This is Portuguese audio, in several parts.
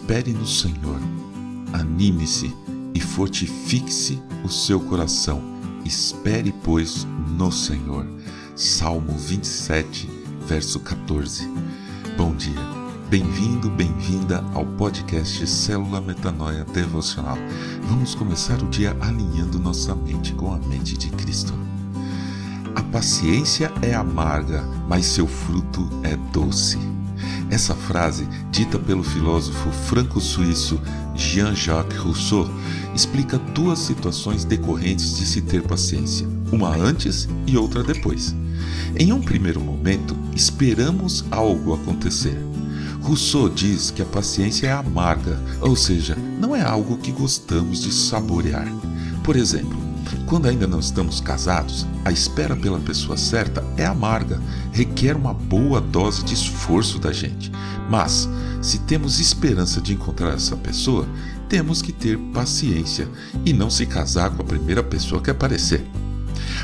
Espere no Senhor, anime-se e fortifique-se o seu coração. Espere, pois, no Senhor. Salmo 27, verso 14. Bom dia, bem-vindo, bem-vinda ao podcast Célula Metanoia Devocional. Vamos começar o dia alinhando nossa mente com a mente de Cristo. A paciência é amarga, mas seu fruto é doce. Essa frase, dita pelo filósofo franco-suíço Jean-Jacques Rousseau, explica duas situações decorrentes de se ter paciência, uma antes e outra depois. Em um primeiro momento, esperamos algo acontecer. Rousseau diz que a paciência é amarga, ou seja, não é algo que gostamos de saborear. Por exemplo, quando ainda não estamos casados, a espera pela pessoa certa é amarga, requer uma boa dose de esforço da gente. Mas, se temos esperança de encontrar essa pessoa, temos que ter paciência e não se casar com a primeira pessoa que aparecer.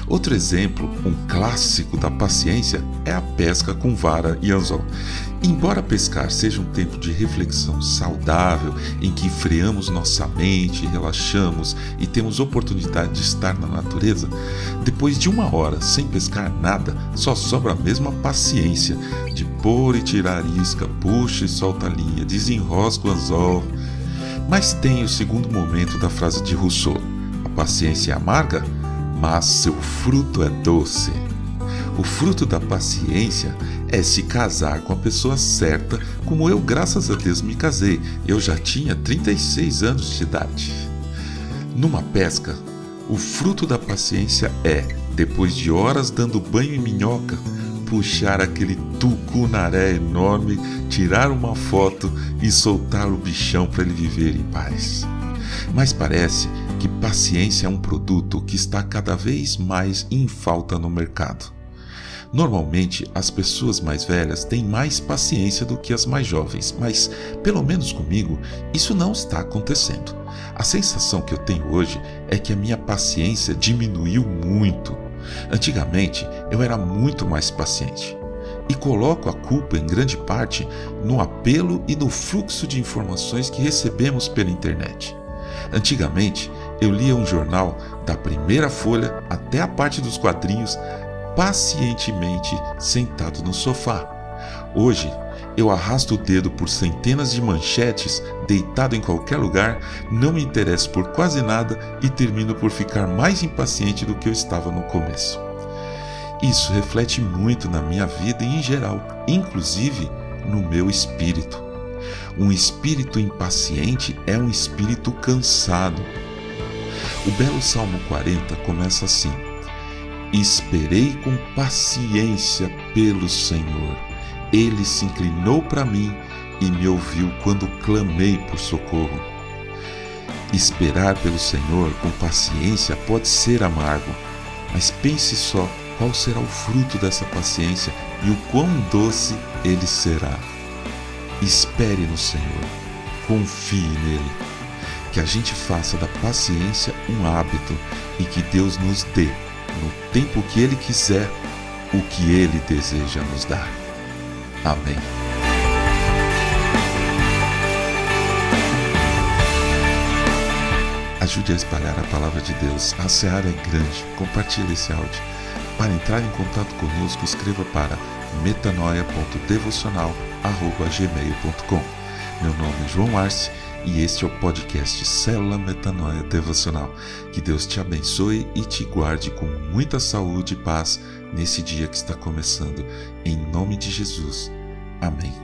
Outro exemplo, um clássico da paciência, é a pesca com vara e anzol. Embora pescar seja um tempo de reflexão saudável, em que freamos nossa mente, relaxamos e temos oportunidade de estar na natureza, depois de uma hora sem pescar nada, só sobra a mesma paciência de pôr e tirar isca, puxa e solta a linha, desenrosca o anzol. Mas tem o segundo momento da frase de Rousseau: a paciência é amarga? Mas seu fruto é doce. O fruto da paciência é se casar com a pessoa certa, como eu, graças a Deus, me casei. Eu já tinha 36 anos de idade. Numa pesca, o fruto da paciência é, depois de horas dando banho em minhoca, puxar aquele tucunaré enorme, tirar uma foto e soltar o bichão para ele viver em paz. Mas parece que paciência é um produto que está cada vez mais em falta no mercado. Normalmente, as pessoas mais velhas têm mais paciência do que as mais jovens, mas, pelo menos comigo, isso não está acontecendo. A sensação que eu tenho hoje é que a minha paciência diminuiu muito. Antigamente, eu era muito mais paciente. E coloco a culpa, em grande parte, no apelo e no fluxo de informações que recebemos pela internet. Antigamente, eu lia um jornal da primeira folha até a parte dos quadrinhos, pacientemente sentado no sofá. Hoje, eu arrasto o dedo por centenas de manchetes, deitado em qualquer lugar, não me interesso por quase nada e termino por ficar mais impaciente do que eu estava no começo. Isso reflete muito na minha vida em geral, inclusive no meu espírito. Um espírito impaciente é um espírito cansado. O belo Salmo 40 começa assim: Esperei com paciência pelo Senhor. Ele se inclinou para mim e me ouviu quando clamei por socorro. Esperar pelo Senhor com paciência pode ser amargo, mas pense só qual será o fruto dessa paciência e o quão doce ele será. Espere no Senhor, confie nele. Que a gente faça da paciência um hábito e que Deus nos dê, no tempo que Ele quiser, o que Ele deseja nos dar. Amém. Ajude a espalhar a palavra de Deus. A seara é grande. Compartilhe esse áudio. Para entrar em contato conosco, escreva para metanoia.devocional.gmail.com Meu nome é João Arce e este é o podcast Célula Metanoia Devocional. Que Deus te abençoe e te guarde com muita saúde e paz nesse dia que está começando. Em nome de Jesus. Amém.